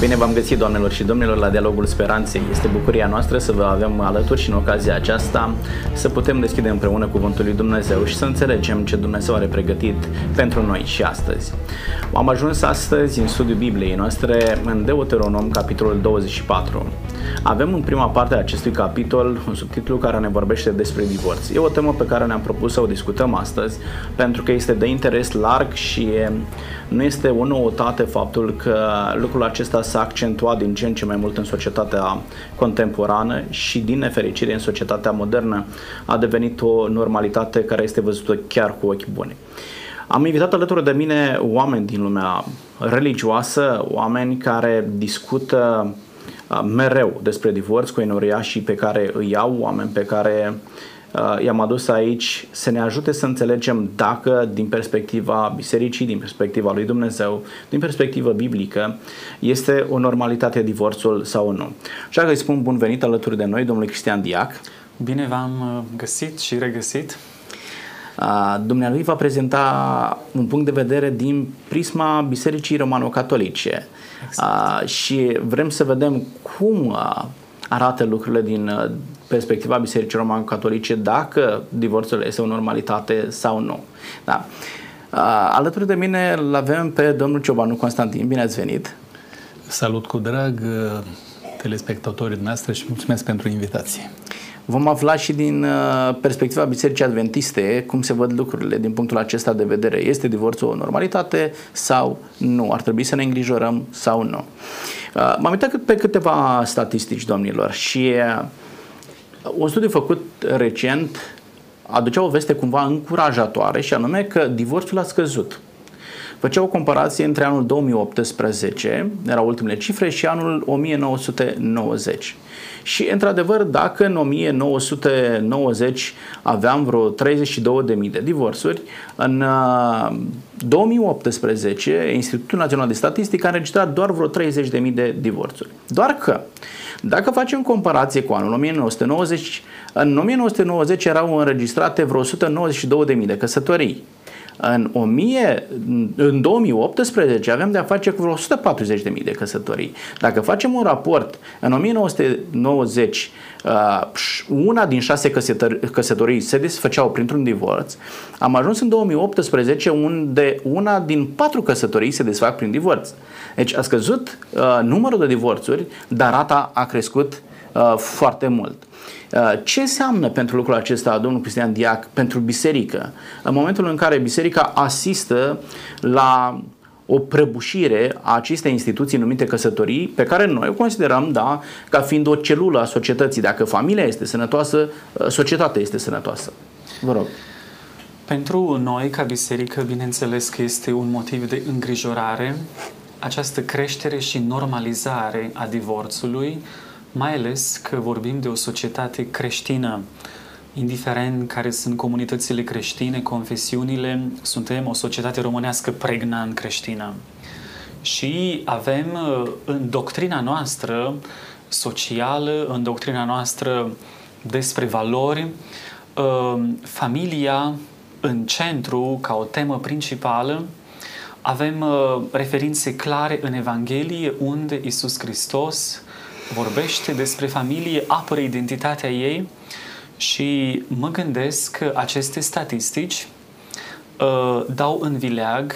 Bine v-am găsit, doamnelor și domnilor, la Dialogul Speranței. Este bucuria noastră să vă avem alături și în ocazia aceasta să putem deschide împreună Cuvântul lui Dumnezeu și să înțelegem ce Dumnezeu are pregătit pentru noi și astăzi. Am ajuns astăzi în studiul Bibliei noastre în Deuteronom, capitolul 24. Avem în prima parte a acestui capitol un subtitlu care ne vorbește despre divorț. E o temă pe care ne-am propus să o discutăm astăzi pentru că este de interes larg și nu este o noutate faptul că lucrul acesta s-a accentuat din ce în ce mai mult în societatea contemporană și din nefericire în societatea modernă a devenit o normalitate care este văzută chiar cu ochi buni. Am invitat alături de mine oameni din lumea religioasă, oameni care discută uh, mereu despre divorț cu enoriașii pe care îi au, oameni pe care Uh, i-am adus aici să ne ajute să înțelegem dacă din perspectiva bisericii, din perspectiva lui Dumnezeu, din perspectivă biblică, este o normalitate divorțul sau nu. Așa că îi spun bun venit alături de noi, domnul Cristian Diac. Bine v-am uh, găsit și regăsit. Uh, dumnealui va prezenta un punct de vedere din prisma Bisericii Romano-Catolice exact. și vrem să vedem cum arată lucrurile din perspectiva Bisericii Romano-Catolice dacă divorțul este o normalitate sau nu. Da. Alături de mine îl avem pe domnul Ciobanu Constantin. Bine ați venit! Salut cu drag telespectatorii noastre și mulțumesc pentru invitație. Vom afla și din perspectiva Bisericii Adventiste cum se văd lucrurile din punctul acesta de vedere. Este divorțul o normalitate sau nu? Ar trebui să ne îngrijorăm sau nu? M-am uitat pe câteva statistici, domnilor, și un studiu făcut recent aducea o veste cumva încurajatoare și anume că divorțul a scăzut. Făcea o comparație între anul 2018, erau ultimele cifre, și anul 1990. Și, într-adevăr, dacă în 1990 aveam vreo 32.000 de divorțuri, în 2018 uh, Institutul Național de Statistică a înregistrat doar vreo 30.000 de divorțuri. Doar că dacă facem comparație cu anul 1990, în 1990 erau înregistrate vreo 192.000 de căsătorii. În, 1000, în 2018 avem de a face cu vreo 140.000 de căsătorii. Dacă facem un raport, în 1990 uh, una din șase căsătorii se desfăceau printr-un divorț, am ajuns în 2018 unde una din patru căsătorii se desfac prin divorț. Deci a scăzut uh, numărul de divorțuri, dar rata a crescut uh, foarte mult. Uh, ce înseamnă pentru lucrul acesta, domnul Cristian Diac, pentru biserică? În momentul în care biserica asistă la o prăbușire a acestei instituții numite căsătorii, pe care noi o considerăm, da, ca fiind o celulă a societății. Dacă familia este sănătoasă, uh, societatea este sănătoasă. Vă rog. Pentru noi, ca biserică, bineînțeles că este un motiv de îngrijorare această creștere și normalizare a divorțului, mai ales că vorbim de o societate creștină, indiferent care sunt comunitățile creștine, confesiunile, suntem o societate românească pregnant creștină. Și avem uh, în doctrina noastră socială, în doctrina noastră despre valori, uh, familia în centru ca o temă principală avem uh, referințe clare în Evanghelie unde Isus Hristos vorbește despre familie, apără identitatea ei și mă gândesc că aceste statistici uh, dau în vileag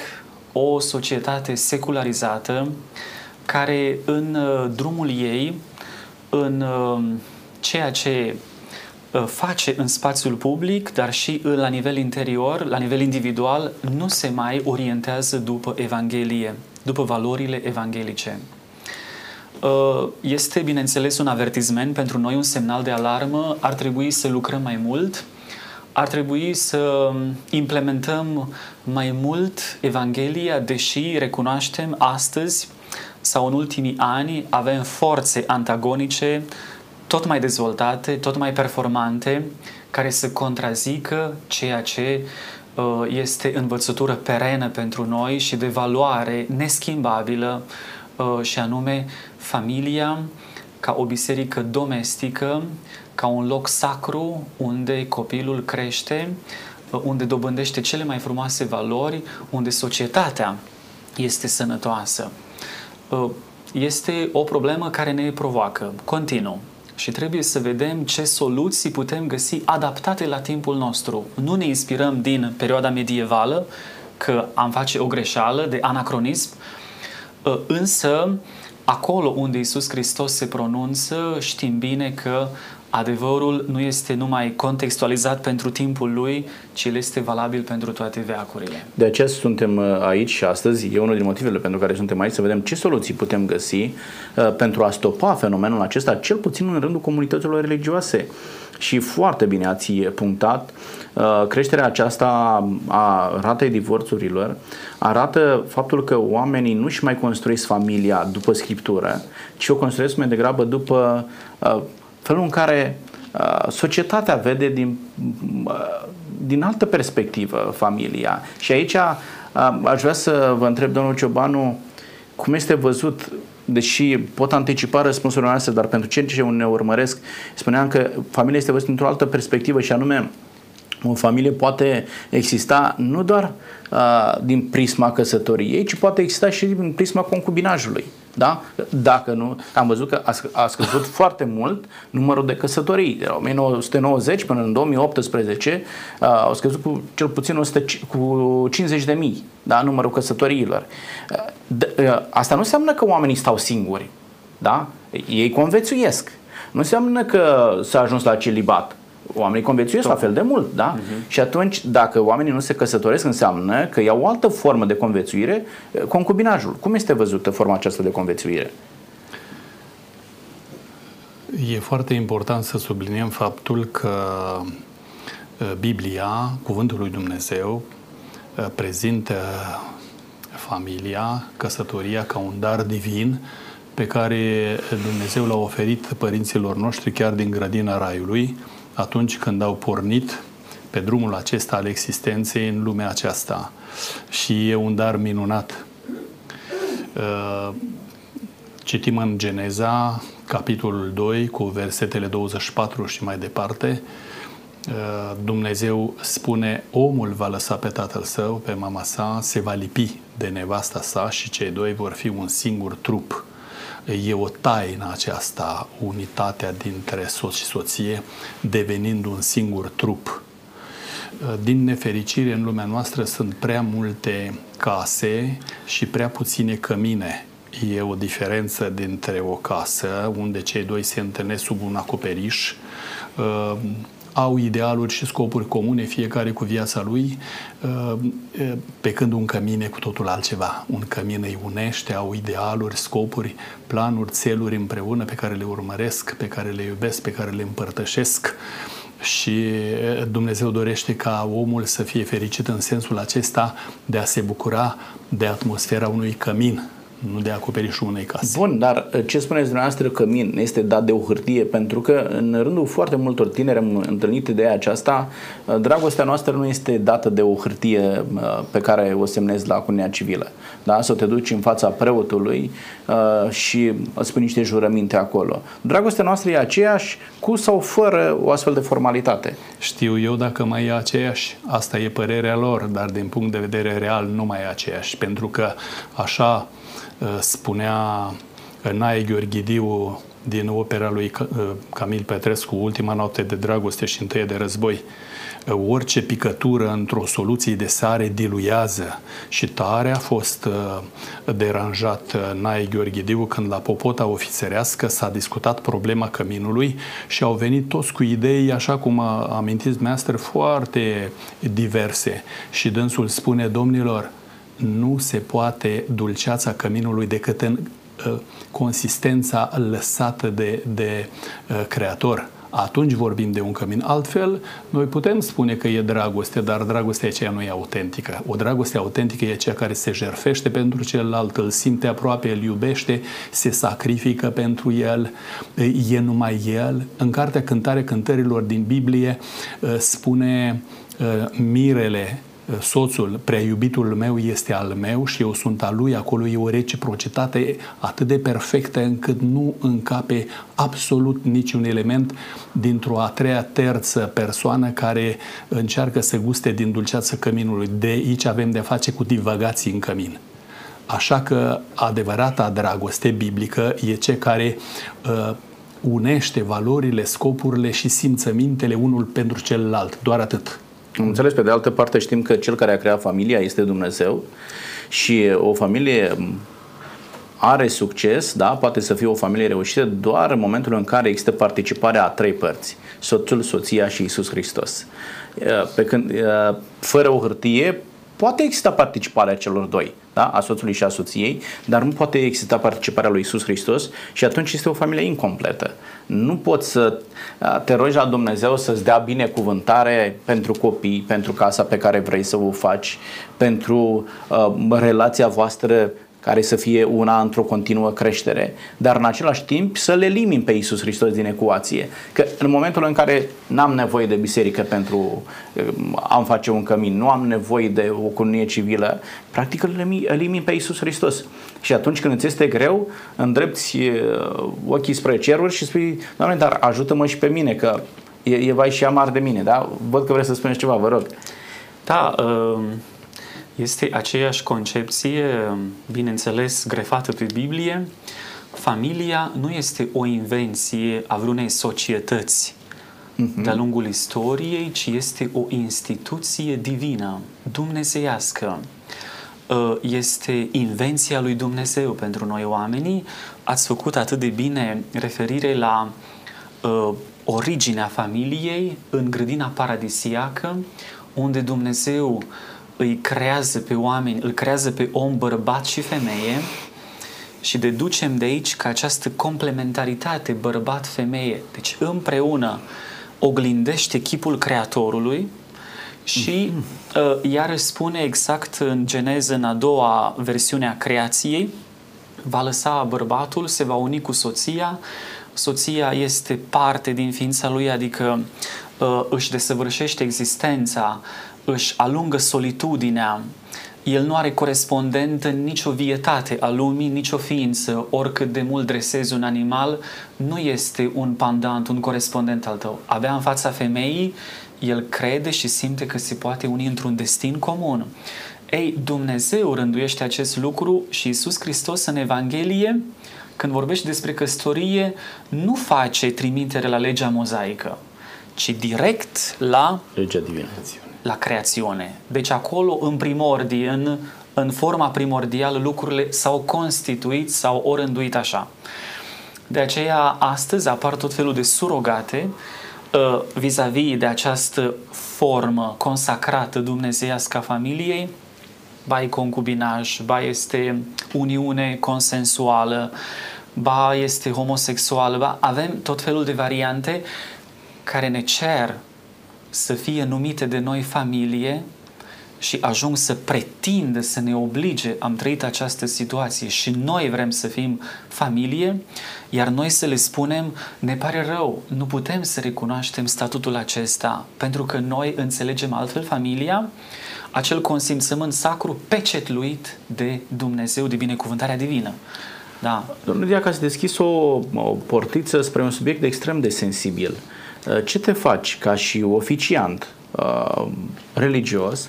o societate secularizată care în uh, drumul ei, în uh, ceea ce Uh, face în spațiul public, dar și la nivel interior, la nivel individual, nu se mai orientează după Evanghelie, după valorile evanghelice. Uh, este, bineînțeles, un avertisment pentru noi, un semnal de alarmă. Ar trebui să lucrăm mai mult, ar trebui să implementăm mai mult Evanghelia, deși recunoaștem astăzi sau în ultimii ani avem forțe antagonice tot mai dezvoltate, tot mai performante, care să contrazică ceea ce uh, este învățătură perenă pentru noi și de valoare neschimbabilă uh, și anume familia ca o biserică domestică, ca un loc sacru unde copilul crește, uh, unde dobândește cele mai frumoase valori, unde societatea este sănătoasă. Este o problemă care ne provoacă. Continuu și trebuie să vedem ce soluții putem găsi adaptate la timpul nostru. Nu ne inspirăm din perioada medievală, că am face o greșeală de anacronism, ă, însă acolo unde Isus Hristos se pronunță, știm bine că adevărul nu este numai contextualizat pentru timpul lui, ci el este valabil pentru toate veacurile. De aceea suntem uh, aici și astăzi, e unul din motivele pentru care suntem aici, să vedem ce soluții putem găsi uh, pentru a stopa fenomenul acesta, cel puțin în rândul comunităților religioase. Și foarte bine ați punctat, uh, creșterea aceasta a ratei divorțurilor arată faptul că oamenii nu și mai construiesc familia după scriptură, ci o construiesc mai degrabă după felul în care uh, societatea vede din, uh, din altă perspectivă familia. Și aici uh, aș vrea să vă întreb, domnul Ciobanu, cum este văzut, deși pot anticipa răspunsurile noastre, dar pentru cei ce ne urmăresc, spuneam că familia este văzută într-o altă perspectivă și anume o familie poate exista nu doar uh, din prisma căsătoriei, ci poate exista și din prisma concubinajului. Da? Dacă nu, am văzut că a, a scăzut foarte mult numărul de căsătorii. De la 1990 până în 2018 uh, au scăzut cu cel puțin 100, cu 50 de mii da? numărul căsătoriilor. Uh, de, uh, asta nu înseamnă că oamenii stau singuri. Da? Ei convețuiesc. Nu înseamnă că s-a ajuns la celibat oamenii conviețuiesc la fel de mult, da? Uh-huh. Și atunci, dacă oamenii nu se căsătoresc, înseamnă că iau o altă formă de conviețuire, eh, concubinajul. Cum este văzută forma aceasta de conviețuire? E foarte important să subliniem faptul că eh, Biblia, Cuvântul lui Dumnezeu, eh, prezintă familia, căsătoria ca un dar divin pe care Dumnezeu l-a oferit părinților noștri chiar din grădina Raiului, atunci când au pornit pe drumul acesta al existenței în lumea aceasta. Și e un dar minunat. Uh, citim în Geneza, capitolul 2, cu versetele 24 și mai departe, uh, Dumnezeu spune, omul va lăsa pe tatăl său, pe mama sa, se va lipi de nevasta sa și cei doi vor fi un singur trup e o taină aceasta, unitatea dintre soț și soție, devenind un singur trup. Din nefericire, în lumea noastră sunt prea multe case și prea puține cămine. E o diferență dintre o casă unde cei doi se întâlnesc sub un acoperiș, au idealuri și scopuri comune, fiecare cu viața lui, uh, uh, pe când un cămin e cu totul altceva. Un cămin îi unește, au idealuri, scopuri, planuri, țeluri împreună pe care le urmăresc, pe care le iubesc, pe care le împărtășesc și uh, Dumnezeu dorește ca omul să fie fericit în sensul acesta de a se bucura de atmosfera unui cămin nu de acoperișul unei case. Bun, dar uh, ce spuneți dumneavoastră că min este dat de o hârtie? Pentru că în rândul foarte multor tineri am întâlnit ideea aceasta, uh, dragostea noastră nu este dată de o hârtie uh, pe care o semnezi la cunia civilă. Da? Să te duci în fața preotului și îți spui niște jurăminte acolo. Dragostea noastră e aceeași cu sau fără o astfel de formalitate. Știu eu dacă mai e aceeași. Asta e părerea lor, dar din punct de vedere real nu mai e aceeași. Pentru că așa Uh, spunea Nae Gheorghidiu din opera lui uh, Camil Petrescu, Ultima noapte de dragoste și întâia de război, uh, orice picătură într-o soluție de sare diluiază și tare a fost deranjat Nae Gheorghidiu când la popota ofițerească s-a discutat problema căminului și au venit toți cu idei, așa cum a amintit dumneavoastră, foarte diverse. Și dânsul spune, domnilor, nu se poate dulceața căminului decât în uh, consistența lăsată de, de uh, Creator. Atunci vorbim de un cămin. Altfel, noi putem spune că e dragoste, dar dragostea aceea nu e autentică. O dragoste autentică e cea care se jerfește pentru celălalt, îl simte aproape, îl iubește, se sacrifică pentru el, e numai el. În Cartea Cântare Cântărilor din Biblie uh, spune mirele soțul, prea iubitul meu este al meu și eu sunt al lui, acolo e o reciprocitate atât de perfectă încât nu încape absolut niciun element dintr-o a treia, terță persoană care încearcă să guste din dulceața căminului. De aici avem de face cu divagații în cămin. Așa că adevărata dragoste biblică e ce care uh, unește valorile, scopurile și simțămintele unul pentru celălalt. Doar atât. Înțeles, pe de altă parte știm că cel care a creat familia este Dumnezeu și o familie are succes, da, poate să fie o familie reușită doar în momentul în care există participarea a trei părți, soțul, soția și Isus Hristos. Pe când, fără o hârtie, poate exista participarea celor doi, da? a soțului și a soției, dar nu poate exista participarea lui Isus Hristos și atunci este o familie incompletă. Nu poți să te rogi la Dumnezeu să-ți dea binecuvântare pentru copii, pentru casa pe care vrei să o faci, pentru uh, relația voastră care să fie una într-o continuă creștere, dar în același timp să le elimini pe Isus Hristos din ecuație. Că în momentul în care n-am nevoie de biserică pentru um, am face un cămin, nu am nevoie de o cununie civilă, practic îl elimin pe Isus Hristos. Și atunci când îți este greu, îndrepți uh, ochii spre ceruri și spui, Doamne, dar ajută-mă și pe mine, că e, e vai și amar de mine, da? Văd că vreți să spuneți ceva, vă rog. Da, uh este aceeași concepție, bineînțeles, grefată pe Biblie. Familia nu este o invenție a vreunei societăți uh-huh. de-a lungul istoriei, ci este o instituție divină, dumnezeiască. Uh, este invenția lui Dumnezeu pentru noi oamenii. Ați făcut atât de bine referire la uh, originea familiei în grădina paradisiacă, unde Dumnezeu uh, îi creează pe oameni, îl creează pe om bărbat și femeie și deducem de aici că această complementaritate bărbat-femeie, deci împreună oglindește chipul Creatorului și uh, iar spune exact în Geneză, în a doua versiune a creației, va lăsa bărbatul, se va uni cu soția, soția este parte din ființa lui, adică uh, își desăvârșește existența își alungă solitudinea, el nu are corespondent în nicio vietate a lumii, nicio ființă, oricât de mult dresezi un animal, nu este un pandant, un corespondent al tău. Abia în fața femeii, el crede și simte că se poate uni într-un destin comun. Ei, Dumnezeu rânduiește acest lucru și Isus Hristos în Evanghelie, când vorbește despre căsătorie, nu face trimitere la legea mozaică, ci direct la legea divină la creațiune. Deci acolo, în primordii, în, în forma primordială, lucrurile s-au constituit, s-au orânduit așa. De aceea, astăzi apar tot felul de surogate uh, vis-a-vis de această formă consacrată dumnezeiască a familiei, ba e concubinaj, ba este uniune consensuală, ba este homosexuală, ba avem tot felul de variante care ne cer să fie numite de noi familie și ajung să pretindă, să ne oblige, am trăit această situație și noi vrem să fim familie, iar noi să le spunem, ne pare rău, nu putem să recunoaștem statutul acesta, pentru că noi înțelegem altfel familia, acel consimțământ sacru pecetluit de Dumnezeu, de binecuvântarea divină. Da. Domnul Diac, ați deschis o, o portiță spre un subiect extrem de sensibil. Uh, Uh, ce te faci ca și oficiant uh, religios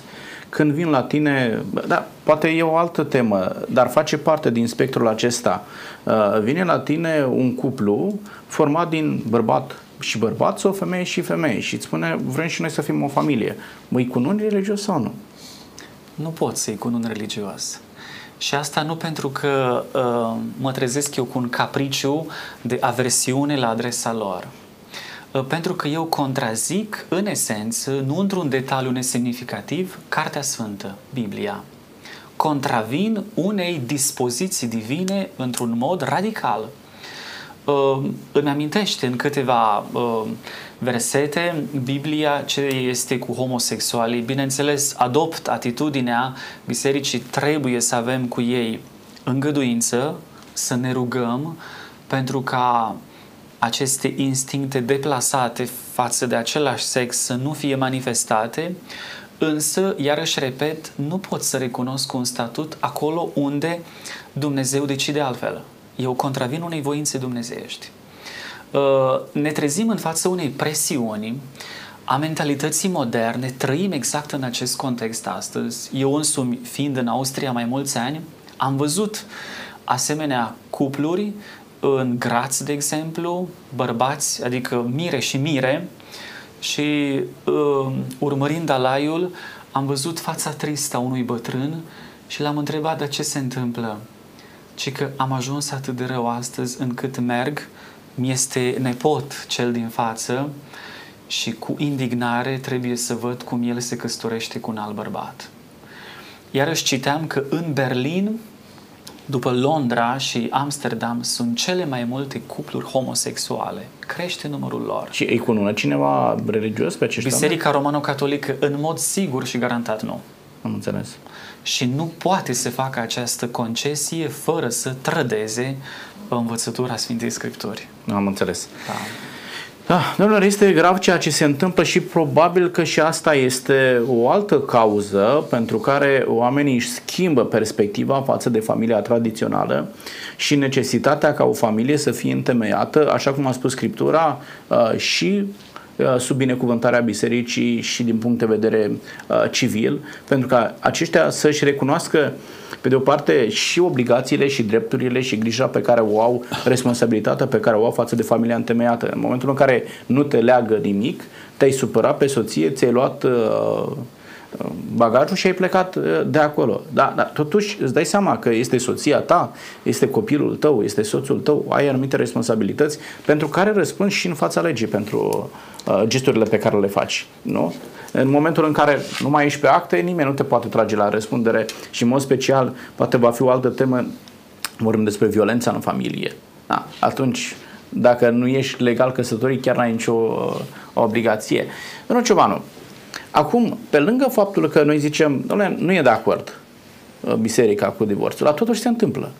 când vin la tine, da, poate e o altă temă, dar face parte din spectrul acesta. Uh, vine la tine un cuplu format din bărbat și bărbat sau femeie și femeie și îți spune vrem și noi să fim o familie. Măi cunun religios sau nu? Nu pot să-i cunun religios. Și asta nu pentru că uh, mă trezesc eu cu un capriciu de aversiune la adresa lor. Uh, pentru că eu contrazic, în esență, nu într-un detaliu nesemnificativ, Cartea Sfântă, Biblia. Contravin unei dispoziții divine într-un mod radical. Uh, îmi amintește în câteva uh, versete Biblia ce este cu homosexualii. Bineînțeles, adopt atitudinea bisericii, trebuie să avem cu ei îngăduință, să ne rugăm pentru ca aceste instincte deplasate față de același sex să nu fie manifestate, însă, iarăși repet, nu pot să recunosc un statut acolo unde Dumnezeu decide altfel. Eu contravin unei voințe dumnezeiești. Uh, ne trezim în fața unei presiuni a mentalității moderne, trăim exact în acest context astăzi. Eu însumi, fiind în Austria mai mulți ani, Am văzut asemenea cupluri în grați, de exemplu, bărbați, adică mire și mire, și uh, urmărind alaiul, am văzut fața tristă a unui bătrân și l-am întrebat de ce se întâmplă. Ci că am ajuns atât de rău astăzi încât merg, mi este nepot cel din față și cu indignare trebuie să văd cum el se căsătorește cu un alt bărbat. Iarăși citeam că în Berlin, după Londra și Amsterdam, sunt cele mai multe cupluri homosexuale. Crește numărul lor. Și îi cunună cineva religios pe acești Biserica Romano-Catolică în mod sigur și garantat nu. Am înțeles. Și nu poate să facă această concesie fără să trădeze învățătura Sfintei Scripturi. Am înțeles. Da. Da, domnule, este grav ceea ce se întâmplă și probabil că și asta este o altă cauză pentru care oamenii își schimbă perspectiva față de familia tradițională și necesitatea ca o familie să fie întemeiată, așa cum a spus Scriptura, uh, și uh, sub binecuvântarea bisericii și din punct de vedere uh, civil, pentru ca aceștia să-și recunoască pe de o parte și obligațiile și drepturile și grija pe care o au, responsabilitatea pe care o au față de familia întemeiată. În momentul în care nu te leagă nimic, te-ai supărat pe soție, ți-ai luat uh, bagajul și ai plecat uh, de acolo. Da, dar totuși îți dai seama că este soția ta, este copilul tău, este soțul tău, ai anumite responsabilități pentru care răspunzi și în fața legii pentru uh, gesturile pe care le faci. Nu? În momentul în care nu mai ești pe acte, nimeni nu te poate trage la răspundere și în mod special poate va fi o altă temă, vorbim despre violența în familie. Da, atunci dacă nu ești legal căsătorit, chiar n-ai nicio uh, obligație. Domnul Ciobanu, acum, pe lângă faptul că noi zicem, domnule, nu e de acord uh, biserica cu divorțul, dar totuși se întâmplă.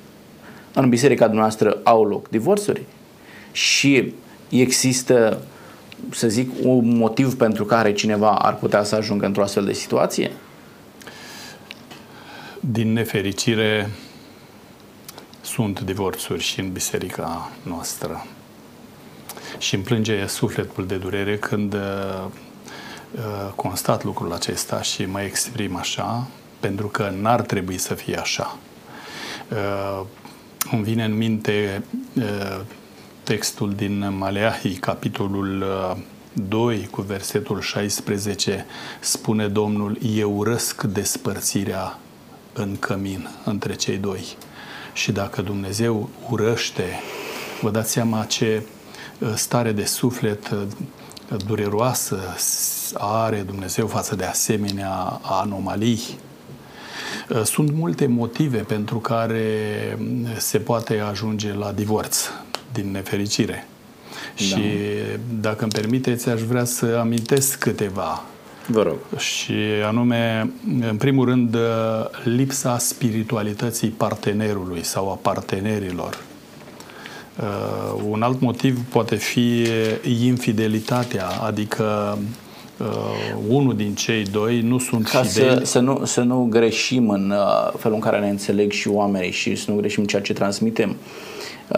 În biserica dumneavoastră au loc divorțuri și există să zic, un motiv pentru care cineva ar putea să ajungă într-o astfel de situație? Din nefericire, sunt divorțuri și în biserica noastră. Și îmi plânge sufletul de durere când uh, uh, constat lucrul acesta și mă exprim așa, pentru că n-ar trebui să fie așa. Uh, îmi vine în minte uh, textul din Maleahi, capitolul 2, uh, cu versetul 16, spune Domnul, eu urăsc despărțirea în cămin între cei doi. Și dacă Dumnezeu urăște, vă dați seama ce uh, stare de suflet uh, dureroasă are Dumnezeu față de asemenea anomalii. Sunt multe motive pentru care se poate ajunge la divorț din nefericire. Da. Și dacă îmi permiteți, aș vrea să amintesc câteva. Vă rog. Și anume, în primul rând, lipsa spiritualității partenerului sau a partenerilor. Uh, un alt motiv poate fi infidelitatea, adică uh, unul din cei doi nu sunt Ca fideli. Să, să, nu, să nu greșim în uh, felul în care ne înțeleg și oamenii și să nu greșim în ceea ce transmitem. Uh,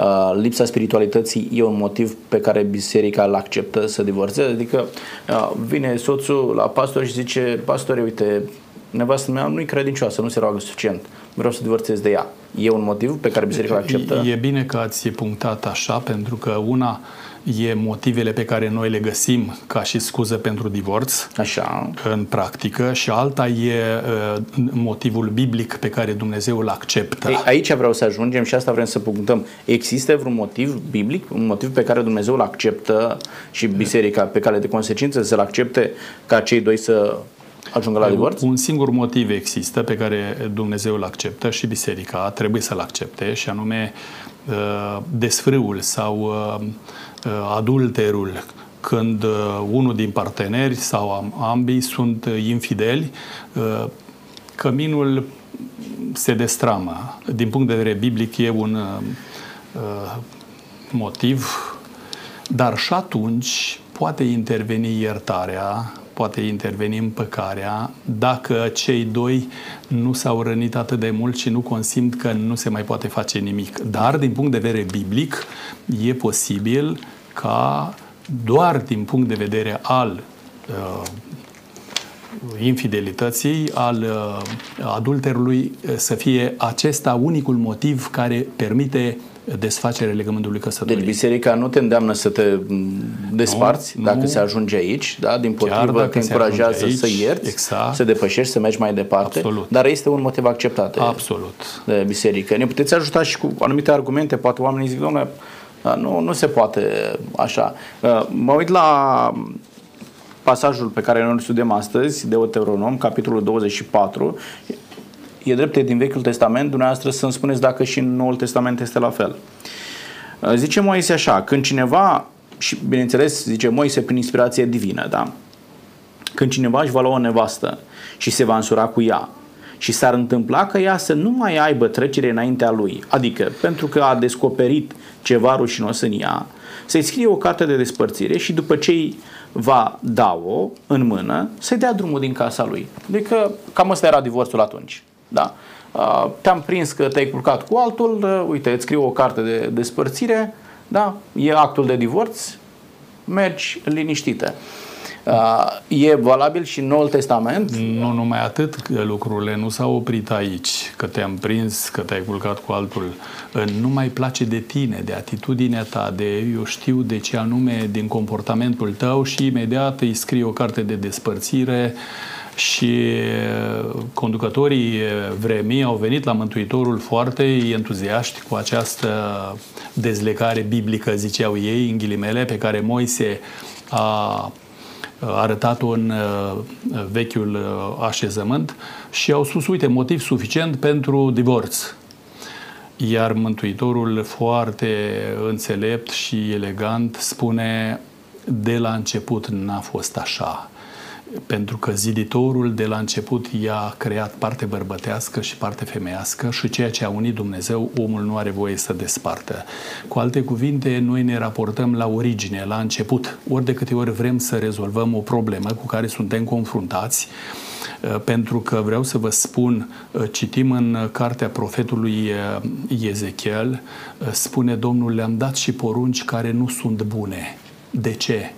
Uh, lipsa spiritualității e un motiv pe care biserica îl acceptă să divorțeze. Adică uh, vine soțul la pastor și zice, pastore, uite, nevastă mea nu-i credincioasă, nu se roagă suficient, vreau să divorțez de ea. E un motiv pe care biserica îl acceptă? E bine că ați punctat așa, pentru că una e motivele pe care noi le găsim ca și scuză pentru divorț Așa. în practică și alta e uh, motivul biblic pe care Dumnezeu îl acceptă. Ei, aici vreau să ajungem și asta vrem să punctăm. Există vreun motiv biblic, un motiv pe care Dumnezeu îl acceptă și biserica pe care de consecință să-l accepte ca cei doi să ajungă la divorț? Un singur motiv există pe care Dumnezeu îl acceptă și biserica trebuie să-l accepte și anume uh, desfrâul sau uh, Uh, adulterul, când uh, unul din parteneri sau ambii sunt uh, infideli, căminul se destramă. Din punct de vedere biblic e un motiv, dar și atunci poate interveni iertarea, poate interveni împăcarea dacă cei doi nu s-au rănit atât de mult și nu consimt că nu se mai poate face nimic. Dar, din punct de vedere biblic, e posibil ca doar din punct de vedere al uh, infidelității, al uh, adulterului, uh, să fie acesta unicul motiv care permite desfacerea legământului căsătoriei. Deci biserica nu te îndeamnă să te desparți nu, dacă nu. se ajunge aici, da? din potrivă te încurajează aici, să ierți, exact. să depășești, să mergi mai departe, Absolut. dar este un motiv acceptat Absolut. de biserică. Ne puteți ajuta și cu anumite argumente, poate oamenii zic, domnule, nu, nu se poate așa. Mă uit la pasajul pe care noi îl studiem astăzi, de Deuteronom, capitolul 24, e drept, din Vechiul Testament, dumneavoastră să-mi spuneți dacă și în Noul Testament este la fel. Zice Moise așa, când cineva, și bineînțeles zice Moise prin inspirație divină, da? Când cineva își va lua o nevastă și se va însura cu ea și s-ar întâmpla că ea să nu mai aibă trecere înaintea lui, adică pentru că a descoperit ceva rușinos în ea, să-i scrie o carte de despărțire și după ce îi va da-o în mână, să-i dea drumul din casa lui. Adică cam ăsta era divorțul atunci. Da? Te-am prins că te-ai culcat cu altul, uite, îți scriu o carte de despărțire, da? e actul de divorț, mergi liniștită. E valabil și în Noul Testament? Nu numai atât, că lucrurile nu s-au oprit aici, că te-am prins, că te-ai culcat cu altul. Nu mai place de tine, de atitudinea ta, de eu știu de ce anume din comportamentul tău și imediat îi scrii o carte de despărțire și conducătorii vremii au venit la Mântuitorul foarte entuziaști cu această dezlecare biblică, ziceau ei, în ghilimele, pe care Moise a arătat-o în uh, vechiul uh, așezământ și au spus, uite, motiv suficient pentru divorț. Iar Mântuitorul, foarte înțelept și elegant, spune, de la început n-a fost așa pentru că ziditorul de la început i-a creat parte bărbătească și parte femeiască și ceea ce a unit Dumnezeu, omul nu are voie să despartă. Cu alte cuvinte, noi ne raportăm la origine, la început. Ori de câte ori vrem să rezolvăm o problemă cu care suntem confruntați, uh, pentru că vreau să vă spun, uh, citim în cartea profetului uh, Ezechiel, spune Domnul, le-am dat și porunci care nu sunt bune. De ce?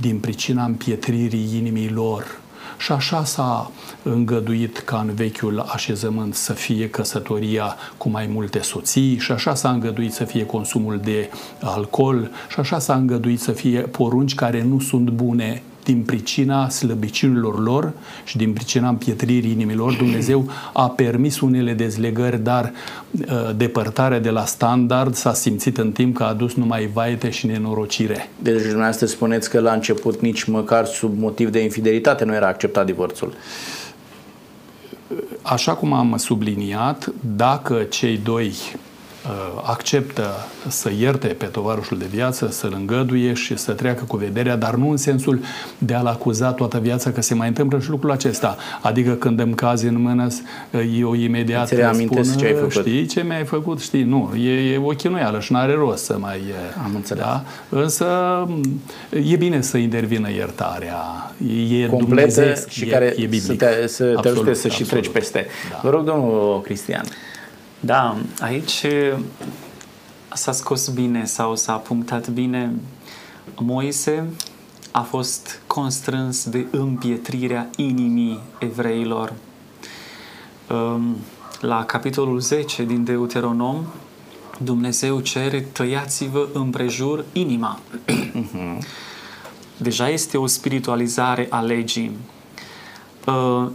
Din pricina împietririi inimii lor. Și așa s-a îngăduit ca în vechiul așezământ să fie căsătoria cu mai multe soții și așa s-a îngăduit să fie consumul de alcool și așa s-a îngăduit să fie porunci care nu sunt bune din pricina slăbiciunilor lor și din pricina împietririi inimilor, Dumnezeu a permis unele dezlegări, dar uh, depărtarea de la standard s-a simțit în timp că a adus numai vaite și nenorocire. Deci dumneavoastră spuneți că la început nici măcar sub motiv de infidelitate nu era acceptat divorțul. Așa cum am subliniat, dacă cei doi Uh, acceptă să ierte pe tovarășul de viață, să-l îngăduie și să treacă cu vederea, dar nu în sensul de a-l acuza toată viața că se mai întâmplă și lucrul acesta. Adică când îmi cazi în mână, eu imediat spun, ce ai făcut. știi ce mi-ai făcut, știi, nu, e, e o chinuială și nu are rost să mai... Am înțeles. Da? Însă e bine să intervină iertarea. E Completă și e, care e biblic. să te, să te absolut, ajute să absolut. și treci peste. Da. Vă rog, domnul Cristian. Da, aici s-a scos bine sau s-a punctat bine. Moise a fost constrâns de împietrirea inimii evreilor. La capitolul 10 din Deuteronom, Dumnezeu cere tăiați-vă împrejur inima. Mhm. Deja este o spiritualizare a legii uh,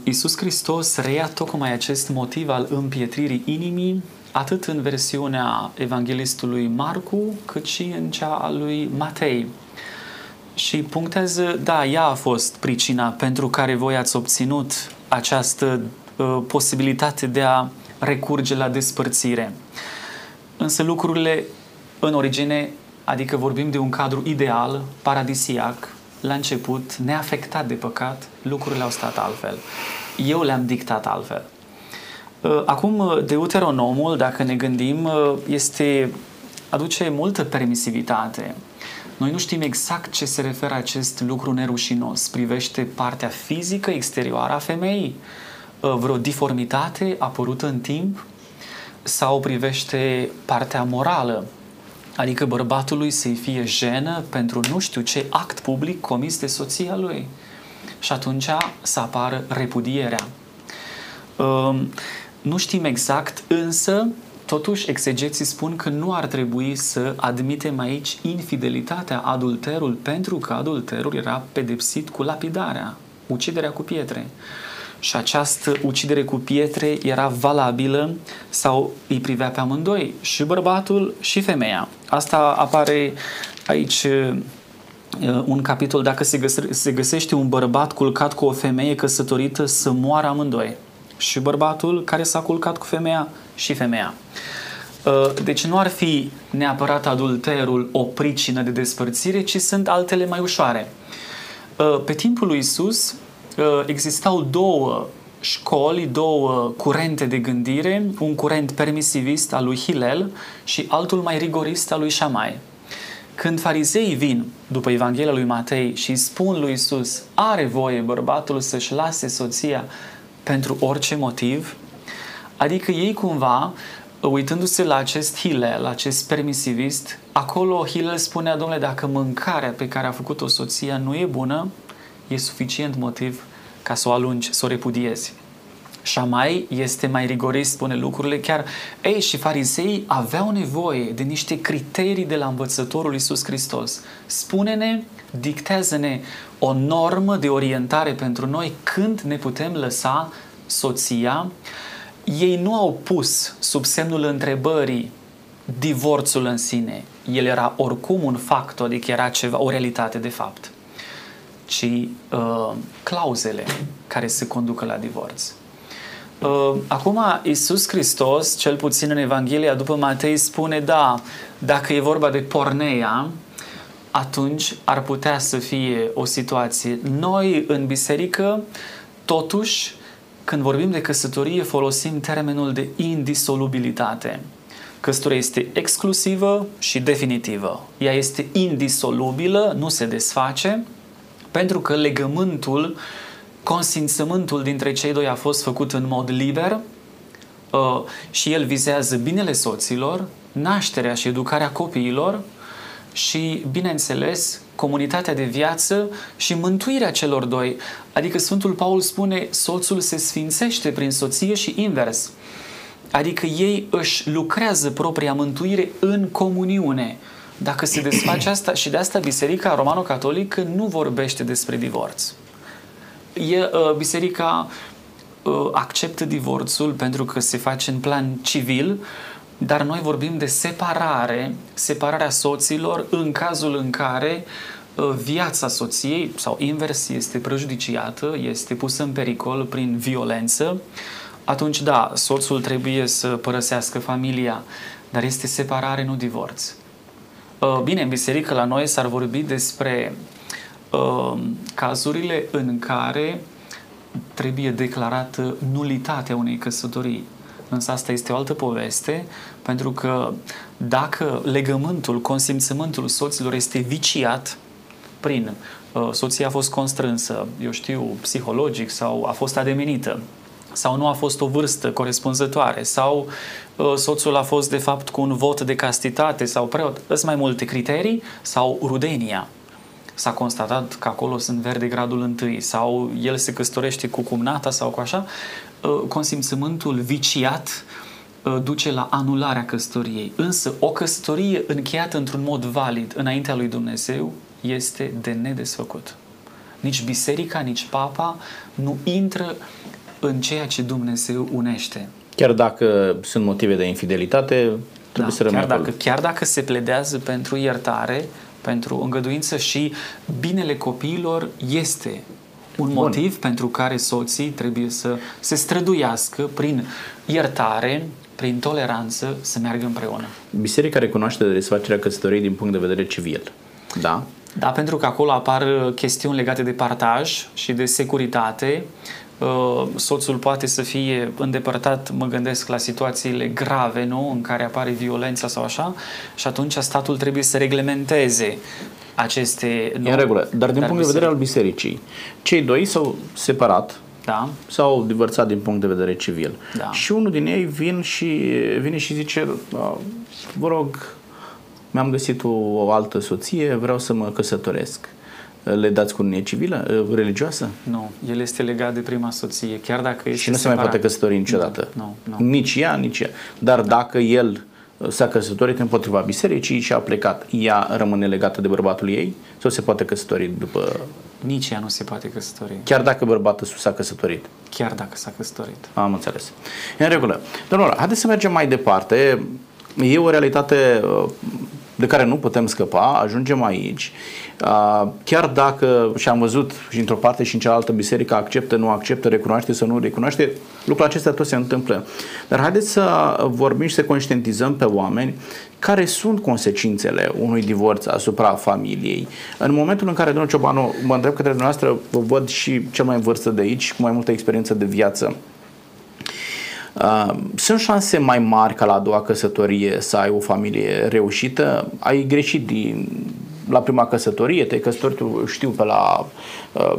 Iisus Hristos reia tocmai acest motiv al împietririi inimii atât în versiunea evanghelistului Marcu, cât și în cea a lui Matei. Și punctează, da, ea a fost pricina pentru care voi ați obținut această uh, posibilitate de a recurge la despărțire. Însă lucrurile în origine, adică vorbim de un cadru ideal, paradisiac, la început, neafectat de păcat, lucrurile au stat altfel. Eu le-am dictat altfel. Uh, acum, uh, Deuteronomul, dacă ne gândim, uh, este, aduce multă permisivitate. Noi nu știm exact ce se referă acest lucru nerușinos. Privește partea fizică exterioară a femeii, vreo diformitate apărută în timp, sau privește partea morală, Adică bărbatului să-i fie jenă pentru nu știu ce act public comis de soția lui. și atunci să apară repudierea. Um, nu știm exact, însă Totuși, exegeții spun că nu ar trebui să admitem aici infidelitatea, adulterul, pentru că adulterul era pedepsit cu lapidarea, uciderea cu pietre. Și această ucidere cu pietre era valabilă sau îi privea pe amândoi, și bărbatul și femeia. Asta apare aici uh, un capitol, dacă se, găse- se găsește un bărbat culcat cu o femeie căsătorită, să moară amândoi. Și bărbatul care s-a culcat cu femeia și femeia. Uh, deci nu ar fi neapărat adulterul o pricină de despărțire, ci sunt altele mai ușoare. Uh, pe timpul lui Isus uh, existau două școli, două curente de gândire, un curent permisivist al lui Hillel și altul mai rigorist al lui Shammai. Când farizeii vin după Evanghelia lui Matei și spun lui Isus, are voie bărbatul să-și lase soția pentru orice motiv, adică ei cumva uitându-se la acest Hillel, acest permisivist, acolo Hillel spunea, domnule, dacă mâncarea pe care a făcut-o soția nu e bună, e suficient motiv ca să o alungi, să o repudiezi. mai este mai rigorist, spune lucrurile chiar. Ei, și farisei aveau nevoie de niște criterii de la învățătorul Iisus Hristos. Spune-ne, dictează-ne o normă de orientare pentru noi când ne putem lăsa soția ei nu au pus sub semnul întrebării divorțul în sine. El era oricum un fapt, adică era ceva, o realitate de fapt, ci uh, clauzele care se conducă la divorț. Uh, acum, Isus Hristos, cel puțin în Evanghelia după Matei, spune, da, dacă e vorba de porneia, atunci ar putea să fie o situație. Noi, în biserică, totuși, când vorbim de căsătorie, folosim termenul de indisolubilitate. Căsătoria este exclusivă și definitivă. Ea este indisolubilă, nu se desface, pentru că legământul, consimțământul dintre cei doi a fost făcut în mod liber uh, și el vizează binele soților, nașterea și educarea copiilor și, bineînțeles, comunitatea de viață și mântuirea celor doi. Adică Sfântul Paul spune, soțul se sfințește prin soție și invers. Adică ei își lucrează propria mântuire în comuniune. Dacă se desface asta, și de asta Biserica Romano-Catolică nu vorbește despre divorț. E, uh, biserica uh, acceptă divorțul pentru că se face în plan civil, dar noi vorbim de separare, separarea soților în cazul în care uh, viața soției sau invers este prejudiciată, este pusă în pericol prin violență, atunci da, soțul trebuie să părăsească familia, dar este separare, nu divorț. Uh, bine, în biserică la noi s-ar vorbi despre uh, cazurile în care trebuie declarată nulitatea unei căsătorii. Însă asta este o altă poveste, pentru că dacă legământul, consimțământul soților este viciat prin uh, soția a fost constrânsă, eu știu, psihologic sau a fost ademenită, sau nu a fost o vârstă corespunzătoare, sau uh, soțul a fost de fapt cu un vot de castitate sau preot, sunt mai multe criterii, sau rudenia. S-a constatat că acolo sunt verde gradul întâi sau el se căsătorește cu cumnata sau cu așa, Uh, consimțământul viciat uh, duce la anularea căsătoriei. Însă o căsătorie încheiată într-un mod valid înaintea lui Dumnezeu este de nedesfăcut. Nici biserica, nici papa nu intră în ceea ce Dumnezeu unește. Chiar dacă sunt motive de infidelitate, trebuie da, să rămână chiar dacă, chiar dacă se pledează pentru iertare, pentru îngăduință și binele copiilor este un Bun. motiv pentru care soții trebuie să se străduiască prin iertare, prin toleranță, să meargă împreună. Biserica recunoaște de desfacerea căsătoriei din punct de vedere civil. Da? Da, pentru că acolo apar chestiuni legate de partaj și de securitate. Uh, soțul poate să fie îndepărtat, mă gândesc la situațiile grave, nu? În care apare violența sau așa, și atunci statul trebuie să reglementeze aceste... Nu, în regulă, dar din punct de vedere al bisericii, cei doi s-au separat, da. s-au divorțat din punct de vedere civil. Da. Și unul din ei vin și, vine și zice, vă rog, mi-am găsit o, o altă soție, vreau să mă căsătoresc. Le dați cununie civilă, religioasă? Nu, el este legat de prima soție, chiar dacă este Și nu separat. se mai poate căsători niciodată? Nu, nu. nu. Nici ea, nici ea. Dar da. dacă el s-a căsătorit împotriva bisericii și a plecat, ea rămâne legată de bărbatul ei sau se poate căsători după... Nici ea nu se poate căsători. Chiar dacă bărbatul s-a căsătorit? Chiar dacă s-a căsătorit. Am înțeles. În regulă. Domnule, haideți să mergem mai departe. E o realitate uh, de care nu putem scăpa, ajungem aici, uh, chiar dacă, și am văzut și într-o parte și în cealaltă biserică, acceptă, nu acceptă, recunoaște sau nu recunoaște, lucrul acesta tot se întâmplă. Dar haideți să vorbim și să conștientizăm pe oameni care sunt consecințele unui divorț asupra familiei. În momentul în care, domnul Ciobanu, mă întreb către dumneavoastră, vă văd și cel mai în vârstă de aici, cu mai multă experiență de viață, Uh, sunt șanse mai mari ca la a doua căsătorie să ai o familie reușită. Ai greșit din, la prima căsătorie, te-ai căsătorit, știu, pe la uh,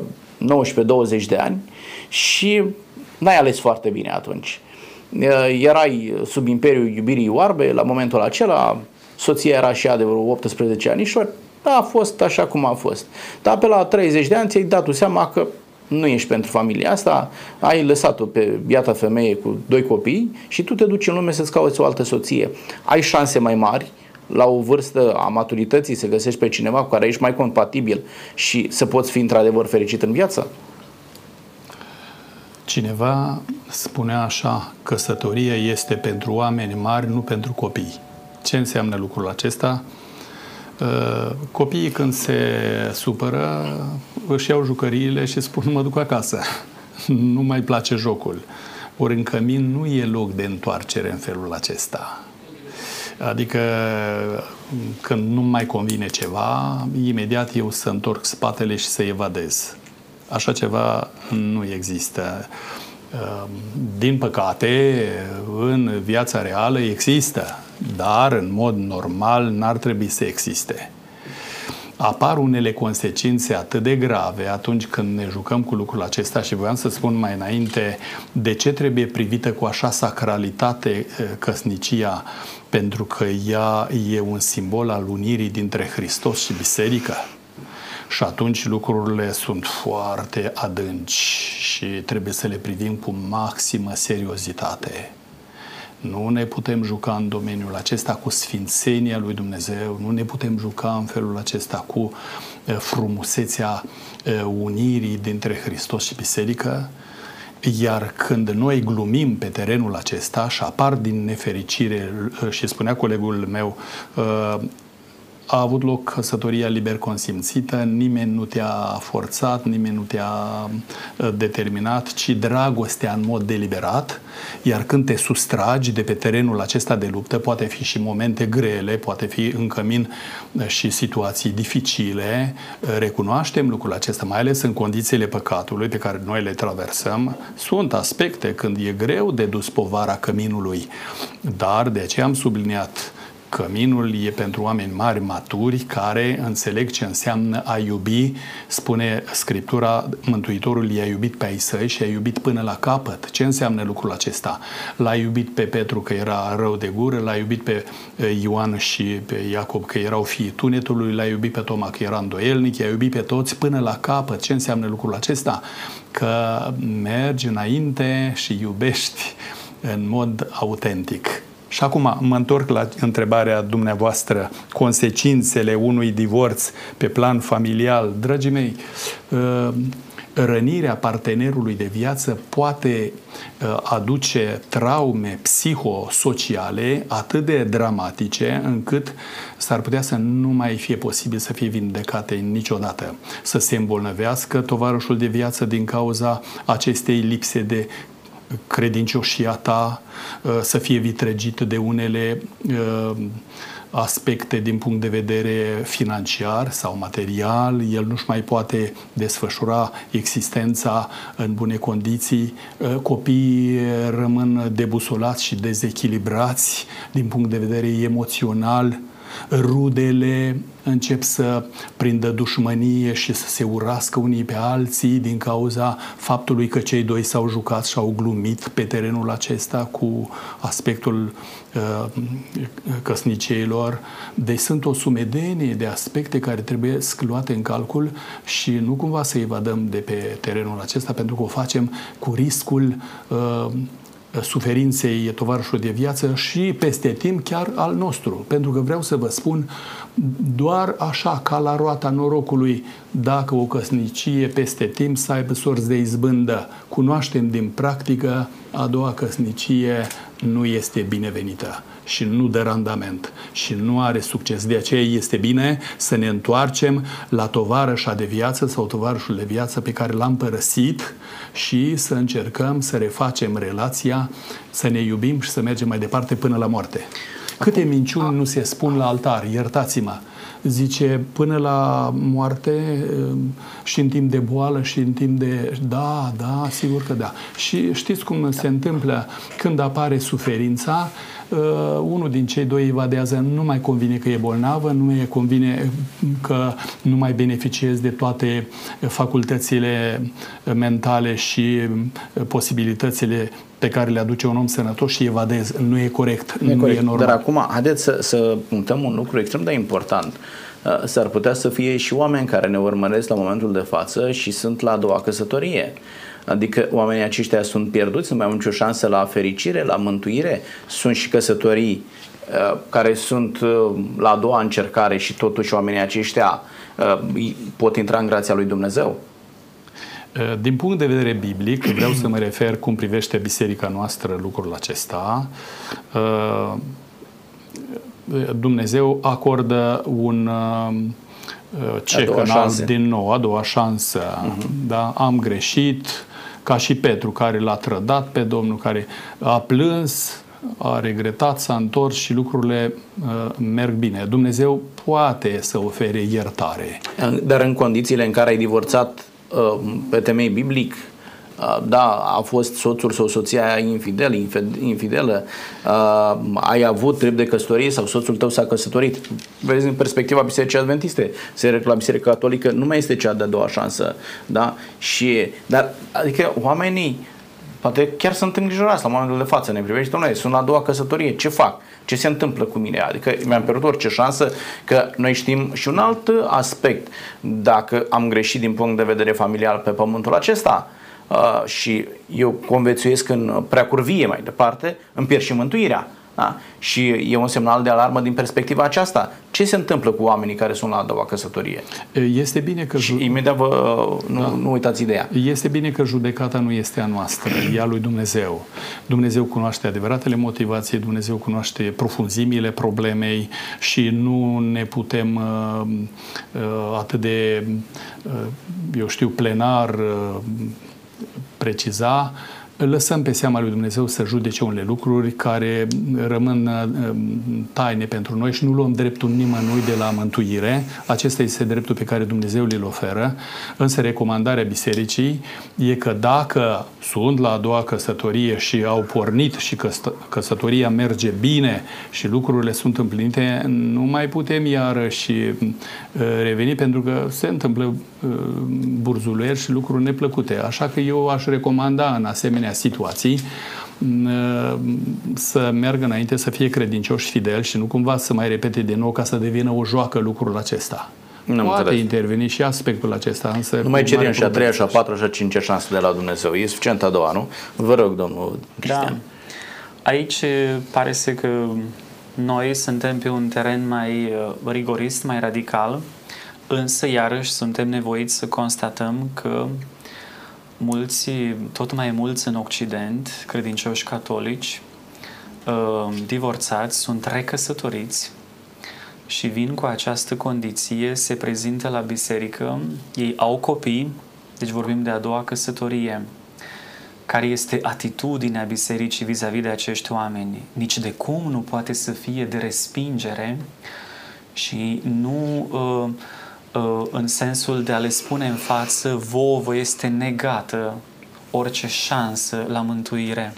19-20 de ani și n-ai ales foarte bine atunci. Uh, erai sub imperiul iubirii oarbe, la momentul acela soția era și ea de vreo 18 anișori, da, a fost așa cum a fost. Dar pe la 30 de ani ți-ai dat seama că nu ești pentru familia asta, ai lăsat-o pe biata femeie cu doi copii și tu te duci în lume să-ți cauți o altă soție. Ai șanse mai mari la o vârstă a maturității să găsești pe cineva cu care ești mai compatibil și să poți fi într-adevăr fericit în viață? Cineva spunea așa, căsătoria este pentru oameni mari, nu pentru copii. Ce înseamnă lucrul acesta? Uh, copiii când se supără își iau jucăriile și spun mă duc acasă. nu mai place jocul. Ori în cămin nu e loc de întoarcere în felul acesta. Adică când nu mai convine ceva, imediat eu să întorc spatele și să evadez. Așa ceva nu există. Uh, din păcate, în viața reală există dar în mod normal n-ar trebui să existe. Apar unele consecințe atât de grave atunci când ne jucăm cu lucrul acesta și voiam să spun mai înainte de ce trebuie privită cu așa sacralitate eh, căsnicia, pentru că ea e un simbol al unirii dintre Hristos și Biserică. Și atunci lucrurile sunt foarte adânci și trebuie să le privim cu maximă seriozitate. Nu ne putem juca în domeniul acesta cu sfințenia lui Dumnezeu, nu ne putem juca în felul acesta cu frumusețea unirii dintre Hristos și Biserică, iar când noi glumim pe terenul acesta și apar din nefericire, și spunea colegul meu, a avut loc căsătoria liber consimțită, nimeni nu te-a forțat, nimeni nu te-a uh, determinat, ci dragostea în mod deliberat, iar când te sustragi de pe terenul acesta de luptă, poate fi și momente grele, poate fi în cămin uh, și situații dificile, uh, recunoaștem lucrul acesta, mai ales în condițiile păcatului pe care noi le traversăm, sunt aspecte când e greu de dus povara căminului, dar de aceea am subliniat Căminul e pentru oameni mari, maturi, care înțeleg ce înseamnă a iubi. Spune Scriptura, Mântuitorul i-a iubit pe ai săi și a iubit până la capăt. Ce înseamnă lucrul acesta? L-a iubit pe Petru că era rău de gură, l-a iubit pe Ioan și pe Iacob că erau fii tunetului, l-a iubit pe Toma că era îndoielnic, i-a iubit pe toți până la capăt. Ce înseamnă lucrul acesta? Că mergi înainte și iubești în mod autentic. Și acum mă întorc la întrebarea dumneavoastră, consecințele unui divorț pe plan familial. Dragii mei, uh, rănirea partenerului de viață poate uh, aduce traume psihosociale atât de dramatice încât s-ar putea să nu mai fie posibil să fie vindecate niciodată, să se îmbolnăvească tovarășul de viață din cauza acestei lipse de credincioșia ta uh, să fie vitregită de unele uh, aspecte din punct de vedere financiar sau material, el nu-și mai poate desfășura existența în bune condiții, uh, copiii rămân debusolați și dezechilibrați din punct de vedere emoțional, rudele încep să prindă dușmănie și să se urască unii pe alții din cauza faptului că cei doi s-au jucat și au glumit pe terenul acesta cu aspectul uh, căsniciilor. Deci sunt o sumedenie de aspecte care trebuie luate în calcul și nu cumva să evadăm de pe terenul acesta pentru că o facem cu riscul uh, suferinței tovarășului de viață și peste timp chiar al nostru. Pentru că vreau să vă spun, doar așa ca la roata norocului, dacă o căsnicie peste timp să aibă sorți de izbândă, cunoaștem din practică, a doua căsnicie nu este binevenită și nu dă randament și nu are succes. De aceea este bine să ne întoarcem la tovarășa de viață sau tovarășul de viață pe care l-am părăsit și să încercăm să refacem relația, să ne iubim și să mergem mai departe până la moarte. Câte minciuni nu se spun la altar, iertați-mă, zice, până la moarte și în timp de boală și în timp de... Da, da, sigur că da. Și știți cum se întâmplă când apare suferința, uh, unul din cei doi evadează, nu mai convine că e bolnavă, nu mai convine că nu mai beneficiez de toate facultățile mentale și posibilitățile pe care le aduce un om sănătos și evadez. Nu e corect, nu, nu corect. e normal. Dar acum, haideți să, să punctăm un lucru extrem de important. Uh, s-ar putea să fie și oameni care ne urmăresc la momentul de față și sunt la a doua căsătorie. Adică oamenii aceștia sunt pierduți, nu mai au nicio șansă la fericire, la mântuire. Sunt și căsătorii uh, care sunt uh, la a doua încercare și totuși oamenii aceștia pot intra în grația lui Dumnezeu. Eh, din punct de vedere biblic, vreau să mă refer cum privește biserica noastră lucrul acesta. Eh, Dumnezeu acordă un eh, cec înalt din nou, a doua șansă. Uh-huh. Da? Am greșit, ca și Petru, care l-a trădat pe Domnul, care a plâns, a regretat, s-a întors și lucrurile uh, merg bine. Dumnezeu poate să ofere iertare. Dar în condițiile în care ai divorțat Uh, pe temei biblic, uh, da, a fost soțul sau soția infidel, infidelă, uh, ai avut drept de căsătorie sau soțul tău s-a căsătorit. Vezi, în perspectiva Bisericii Adventiste, se la Biserica Catolică nu mai este cea de-a doua șansă. Da? Și, dar, adică oamenii poate chiar sunt îngrijorați la momentul de față, ne privește, noi sunt la a doua căsătorie, ce fac? Ce se întâmplă cu mine? Adică mi-am pierdut orice șansă că noi știm și un alt aspect. Dacă am greșit din punct de vedere familial pe pământul acesta, Uh, și eu convețuiesc în preacurvie mai departe, îmi pierd și mântuirea. Da? Și e un semnal de alarmă din perspectiva aceasta. Ce se întâmplă cu oamenii care sunt la a doua căsătorie? Este bine că... Și imediat vă, nu, da. nu uitați ideea. Este bine că judecata nu este a noastră, e a lui Dumnezeu. Dumnezeu cunoaște adevăratele motivații, Dumnezeu cunoaște profunzimile problemei și nu ne putem uh, uh, atât de, uh, eu știu, plenar uh, pretizar preciza lăsăm pe seama lui Dumnezeu să judece unele lucruri care rămân uh, taine pentru noi și nu luăm dreptul nimănui de la mântuire. Acesta este dreptul pe care Dumnezeu îl oferă. Însă recomandarea bisericii e că dacă sunt la a doua căsătorie și au pornit și căsătoria merge bine și lucrurile sunt împlinite, nu mai putem iarăși uh, reveni pentru că se întâmplă uh, burzuluieri și lucruri neplăcute. Așa că eu aș recomanda în asemenea asemenea situații să meargă înainte, să fie credincioși, fideli și nu cumva să mai repete din nou ca să devină o joacă lucrul acesta. Nu Poate înțeles. interveni și aspectul acesta, însă... Nu mai cerem și a treia, și a patra, și a cincea șansă de la Dumnezeu. E suficient a doua, nu? Vă rog, domnul Cristian. Da. Aici pare să că noi suntem pe un teren mai rigorist, mai radical, însă iarăși suntem nevoiți să constatăm că mulți, tot mai mulți în Occident, credincioși catolici, uh, divorțați, sunt recăsătoriți și vin cu această condiție, se prezintă la biserică, ei au copii, deci vorbim de a doua căsătorie. Care este atitudinea bisericii vis-a-vis de acești oameni? Nici de cum nu poate să fie de respingere și nu uh, Uh, în sensul de a le spune în față, vouă vă este negată orice șansă la mântuire.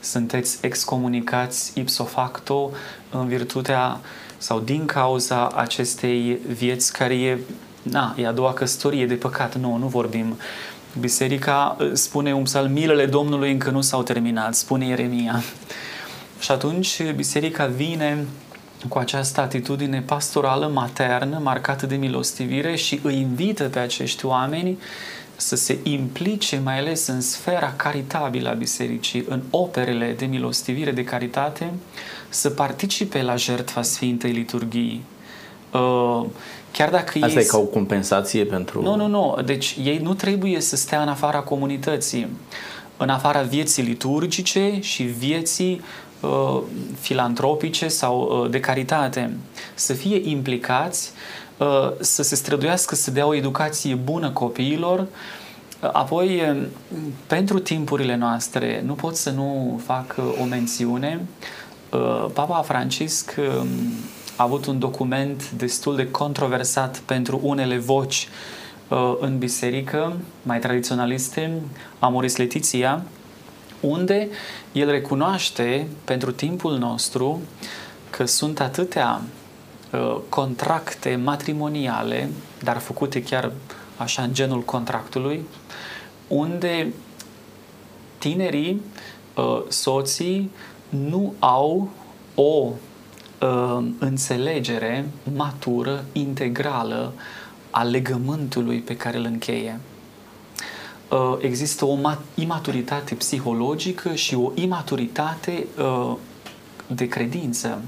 Sunteți excomunicați ipso facto în virtutea sau din cauza acestei vieți care e, na, e a doua căsătorie de păcat. Nu, nu vorbim. Biserica uh, spune un psalm, milele Domnului încă nu s-au terminat, spune Ieremia. Și atunci biserica vine cu această atitudine pastorală, maternă, marcată de milostivire și îi invită pe acești oameni să se implice mai ales în sfera caritabilă a bisericii, în operele de milostivire, de caritate, să participe la jertfa Sfintei Liturghii. Uh, chiar dacă Asta ei... e ca o compensație pentru... Nu, nu, nu. Deci ei nu trebuie să stea în afara comunității, în afara vieții liturgice și vieții uh, filantropice sau uh, de caritate. Să fie implicați, uh, să se străduiască să dea o educație bună copiilor, uh, Apoi, uh, pentru timpurile noastre, nu pot să nu fac uh, o mențiune. Uh, Papa Francisc um, a avut un document destul de controversat pentru unele voci în biserică, mai tradiționaliste, Amoris Letiția, unde el recunoaște pentru timpul nostru că sunt atâtea contracte matrimoniale, dar făcute chiar așa în genul contractului, unde tinerii, soții, nu au o uh, înțelegere matură, integrală a legământului pe care îl încheie. Uh, există o imaturitate psihologică și o imaturitate uh, de credință.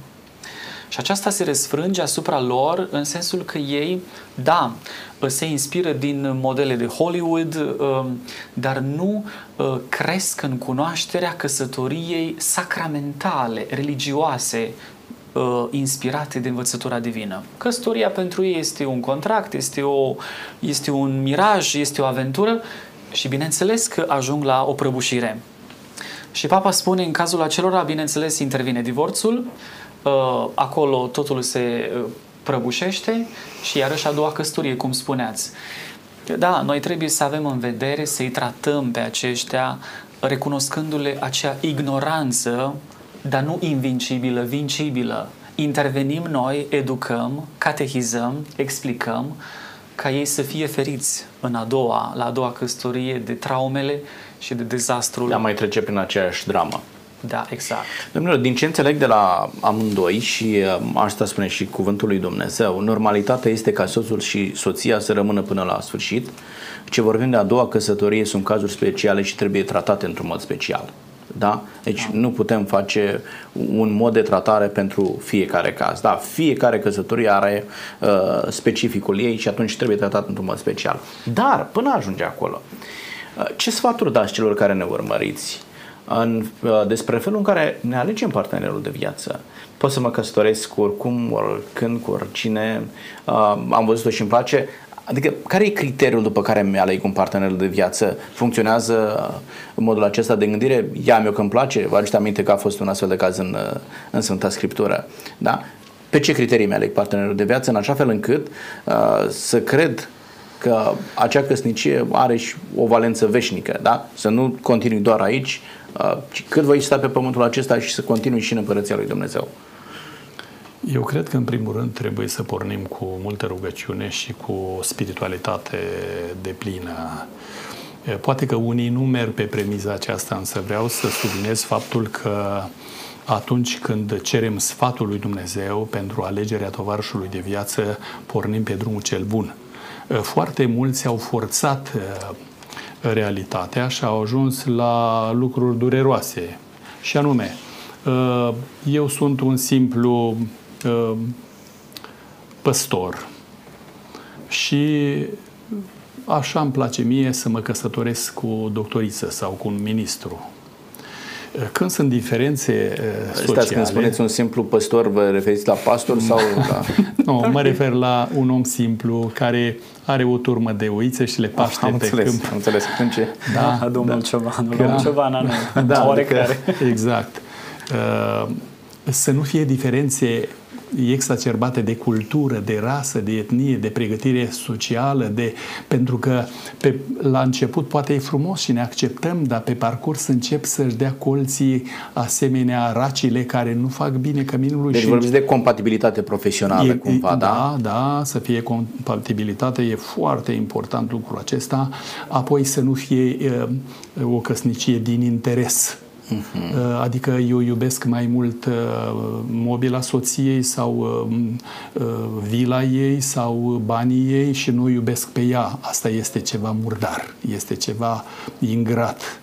Și aceasta se răsfrânge asupra lor în sensul că ei, da, se inspiră din modele de Hollywood, um, dar nu uh, cresc în cunoașterea căsătoriei sacramentale, religioase, uh, inspirate de învățătura divină. Căsătoria pentru ei este un contract, este, o, este un miraj, este o aventură și bineînțeles că ajung la o prăbușire. Și papa spune, în cazul acelora, bineînțeles, intervine divorțul, uh, acolo totul se prăbușește și iarăși a doua căsătorie, cum spuneați. Da, noi trebuie să avem în vedere să-i tratăm pe aceștia recunoscându-le acea ignoranță, dar nu invincibilă, vincibilă. Intervenim noi, educăm, catehizăm, explicăm ca ei să fie feriți în a doua, la a doua căsătorie de traumele și de dezastrul. Da, mai trece prin aceeași dramă. Da, exact. Domnule, din ce înțeleg de la amândoi și uh, asta spune și cuvântul lui Dumnezeu, normalitatea este ca soțul și soția să rămână până la sfârșit. Ce vorbim de a doua căsătorie sunt cazuri speciale și trebuie tratate într-un mod special. Da? Deci da. nu putem face un mod de tratare pentru fiecare caz. Da, fiecare căsătorie are uh, specificul ei și atunci trebuie tratat într-un mod special. Dar până ajunge acolo, uh, ce sfaturi dați celor care ne urmăriți? în, uh, despre felul în care ne alegem partenerul de viață. Pot să mă căsătoresc cu oricum, oricând, cu oricine, uh, am văzut-o și îmi place. Adică, care e criteriul după care mi-aleg un partener de viață? Funcționează în modul acesta de gândire? Ia mi-o că îmi place? Vă aduceți aminte că a fost un astfel de caz în, uh, în Sfânta Scriptură. Da? Pe ce criterii mi-aleg partenerul de viață? În așa fel încât uh, să cred că acea căsnicie are și o valență veșnică, da? Să nu continui doar aici, Uh, cât voi sta pe pământul acesta și să continui și în împărăția lui Dumnezeu? Eu cred că, în primul rând, trebuie să pornim cu multă rugăciune și cu spiritualitate de plină. Poate că unii nu merg pe premiza aceasta, însă vreau să subliniez faptul că atunci când cerem sfatul lui Dumnezeu pentru alegerea tovarășului de viață, pornim pe drumul cel bun. Foarte mulți au forțat realitatea și au ajuns la lucruri dureroase. Și anume, uh, eu sunt un simplu uh, păstor și așa îmi place mie să mă căsătoresc cu o doctoriță sau cu un ministru când sunt diferențe sociale... Stați, când spuneți un simplu păstor, vă referiți la pastor sau la... nu, mă refer la un om simplu care are o turmă de oițe și le paște am pe înțeles, câmp. Am înțeles. Atunci... Da, da domnul da. Ciobanu. Da. Domnul Ciobanu, nu. Da, oarecare. Exact. Uh, să nu fie diferențe exacerbate de cultură, de rasă, de etnie, de pregătire socială, de, pentru că pe, la început poate e frumos și ne acceptăm, dar pe parcurs încep să-și dea colții asemenea racile care nu fac bine căminului. Deci și vorbiți de compatibilitate profesională e, cumva, da? Da, da, să fie compatibilitate, e foarte important lucrul acesta. Apoi să nu fie uh, o căsnicie din interes Uh-huh. Adică eu iubesc mai mult uh, mobila soției sau uh, uh, vila ei sau banii ei și nu iubesc pe ea. Asta este ceva murdar, este ceva ingrat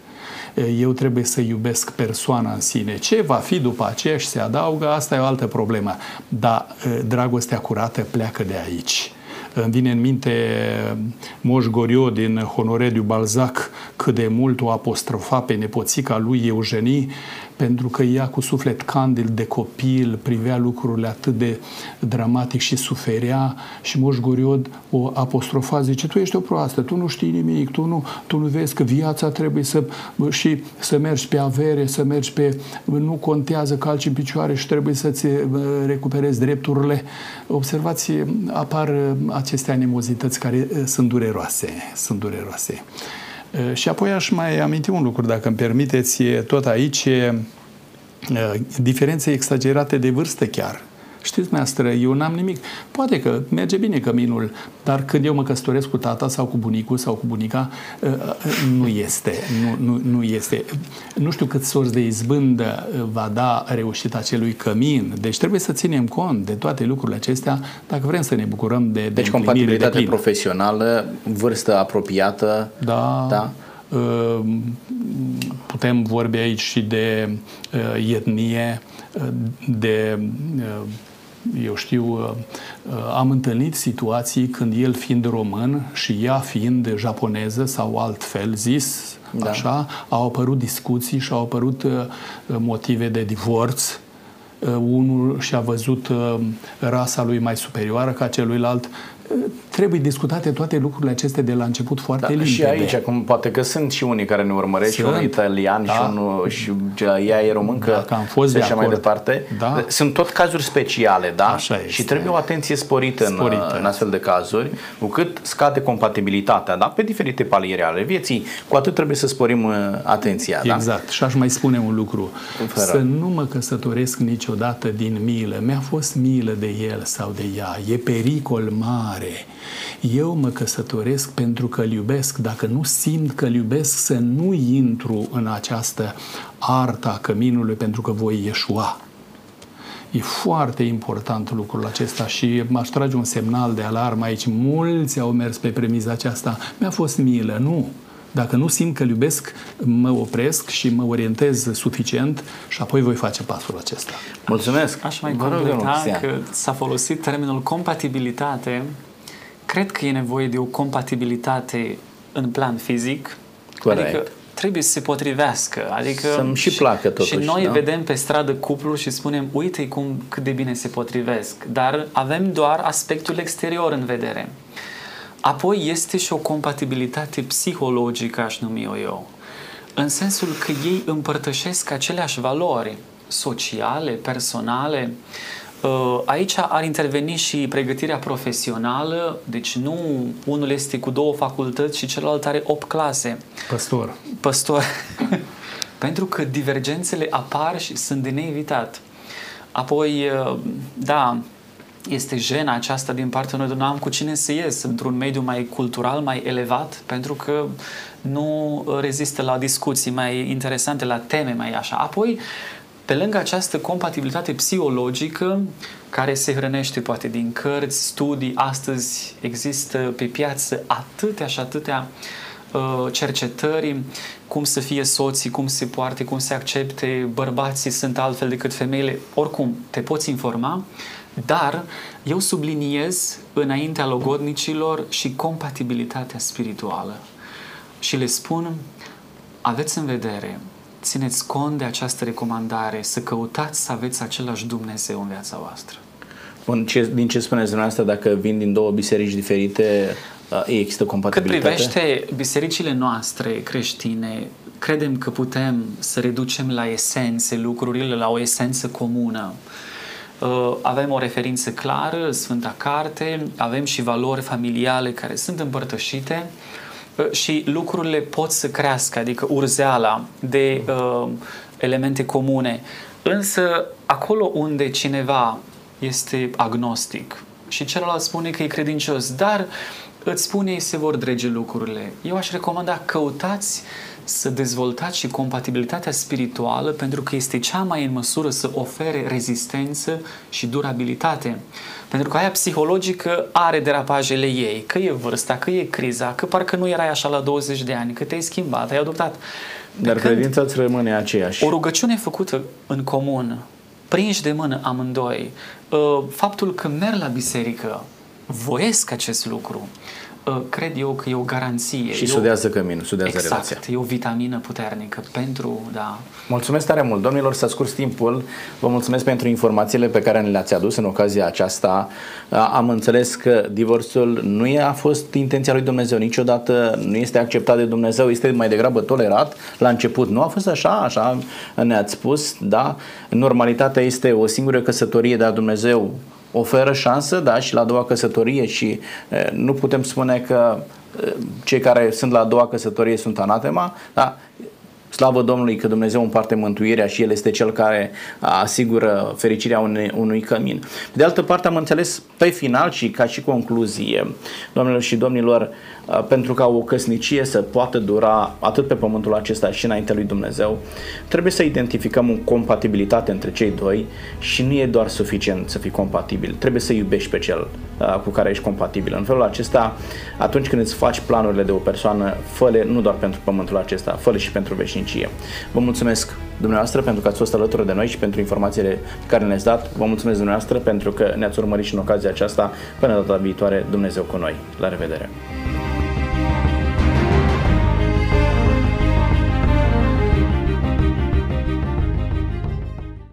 eu trebuie să iubesc persoana în sine. Ce va fi după aceea și se adaugă, asta e o altă problemă. Dar dragostea curată pleacă de aici. Îmi vine în minte Moș Goriot din Honoré Balzac cât de mult o apostrofa pe nepoțica lui Eugenie pentru că ea cu suflet candil de copil privea lucrurile atât de dramatic și suferea și Moș Goriod o apostrofa, zice, tu ești o proastă, tu nu știi nimic, tu nu, tu nu vezi că viața trebuie să și să mergi pe avere, să mergi pe, nu contează calci în picioare și trebuie să-ți recuperezi drepturile. Observați, apar aceste animozități care sunt dureroase, sunt dureroase. Și apoi aș mai aminti un lucru, dacă îmi permiteți, tot aici, diferențe exagerate de vârstă chiar. Știți, maestră, eu n-am nimic. Poate că merge bine căminul, dar când eu mă căsătoresc cu tata sau cu bunicul sau cu bunica, ă, ă, nu este. Nu, nu, nu este. Nu știu cât sorți de izbândă va da reușita acelui cămin. Deci trebuie să ținem cont de toate lucrurile acestea dacă vrem să ne bucurăm de, de Deci compatibilitate de profesională, vârstă apropiată. Da. da? Ă, putem vorbi aici și de etnie, de eu știu, uh, uh, am întâlnit situații când el fiind român și ea fiind japoneză sau altfel zis, da. așa, au apărut discuții și au apărut uh, motive de divorț. Unul și-a văzut rasa lui mai superioară ca celuilalt trebuie discutate toate lucrurile acestea de la început foarte da, limpede. Și aici, acum, poate că sunt și unii care ne urmăresc, sunt, și unul italian da, și unul și ea e româncă da, am fost de așa mai departe. Da. Sunt tot cazuri speciale, da? Așa este. Și trebuie o atenție sporită, sporită. În, în astfel de cazuri, cu cât scade compatibilitatea, da? Pe diferite paliere ale vieții, cu atât trebuie să sporim uh, atenția, da? Exact. Și aș mai spune un lucru. Fără. Să nu mă căsătoresc niciodată din milă. Mi-a fost milă de el sau de ea. E pericol mare eu mă căsătoresc pentru că îl iubesc. Dacă nu simt că îl iubesc, să nu intru în această arta căminului pentru că voi ieșua. E foarte important lucrul acesta și m-aș trage un semnal de alarmă aici. Mulți au mers pe premiza aceasta. Mi-a fost milă. Nu. Dacă nu simt că iubesc, mă opresc și mă orientez suficient și apoi voi face pasul acesta. Mulțumesc! Aș mai completa că s-a folosit termenul compatibilitate cred că e nevoie de o compatibilitate în plan fizic. Corect. Adică trebuie să se potrivească. Adică Să-mi și placă totuși. Și noi da? vedem pe stradă cuplu și spunem, uite cum cât de bine se potrivesc. Dar avem doar aspectul exterior în vedere. Apoi este și o compatibilitate psihologică, aș numi eu. În sensul că ei împărtășesc aceleași valori sociale, personale, Uh, aici ar interveni și pregătirea profesională, deci nu unul este cu două facultăți și celălalt are opt clase. Păstor. Păstor. Pentru că divergențele apar și sunt de neevitat. Apoi, uh, da, este jena aceasta din partea noi, nu am cu cine să ies? Într-un mediu mai cultural, mai elevat, pentru că nu rezistă la discuții mai interesante, la teme mai așa. Apoi, pe lângă această compatibilitate psihologică, care se hrănește poate din cărți, studii, astăzi există pe piață atâtea și atâtea uh, cercetări, cum să fie soții, cum se poarte, cum se accepte, bărbații sunt altfel decât femeile, oricum te poți informa, dar eu subliniez înaintea logodnicilor și compatibilitatea spirituală și le spun, aveți în vedere țineți cont de această recomandare, să căutați să aveți același Dumnezeu în viața voastră. Bun, ce, din ce spuneți dumneavoastră, dacă vin din două biserici diferite, uh, există compatibilitate? Cât privește bisericile noastre creștine, credem că putem să reducem la esențe lucrurile, la o esență comună. uh, avem o referință clară, Sfânta Carte, avem și valori familiale care sunt împărtășite uh, și lucrurile pot să crească, adică urzeala de uh, elemente comune. Însă, acolo unde cineva este agnostic și celălalt spune că e credincios, dar îți spune ei se vor drege lucrurile. Eu aș recomanda căutați să dezvoltați și compatibilitatea spirituală pentru că este cea mai în măsură să ofere rezistență și durabilitate. Pentru că aia psihologică are derapajele ei, că e vârsta, că e criza, că parcă nu erai așa la 20 de ani, că te-ai schimbat, ai adoptat. Dar credința îți rămâne aceeași. O rugăciune făcută în comun, prinși de mână amândoi, ă, faptul că merg la biserică, voiesc acest lucru, ă, cred eu că e o garanție. Și sudează căminul, sudează exact, relația. e o vitamină puternică pentru, da. Mulțumesc tare mult, domnilor, să scurs timpul. Vă mulțumesc pentru informațiile pe care ne le-ați adus în ocazia aceasta. Am înțeles că divorțul nu a fost intenția lui Dumnezeu niciodată, nu este acceptat de Dumnezeu, este mai degrabă tolerat. La început nu a fost așa, așa ne-ați spus, da? Normalitatea este o singură căsătorie, dar Dumnezeu oferă șansă, da, și la a doua căsătorie și e, nu putem spune că e, cei care sunt la a doua căsătorie sunt anatema, da, Slavă Domnului că Dumnezeu împarte mântuirea și El este Cel care asigură fericirea unui, unui cămin. De altă parte am înțeles pe final și ca și concluzie, domnilor și domnilor, pentru ca o căsnicie să poată dura atât pe pământul acesta și înainte lui Dumnezeu, trebuie să identificăm o compatibilitate între cei doi și nu e doar suficient să fii compatibil, trebuie să iubești pe cel cu care ești compatibil. În felul acesta, atunci când îți faci planurile de o persoană, fă nu doar pentru pământul acesta, fă și pentru veșnicie. Vă mulțumesc dumneavoastră pentru că ați fost alături de noi și pentru informațiile pe care ne-ați dat. Vă mulțumesc dumneavoastră pentru că ne-ați urmărit și în ocazia aceasta. Până data viitoare, Dumnezeu cu noi. La revedere!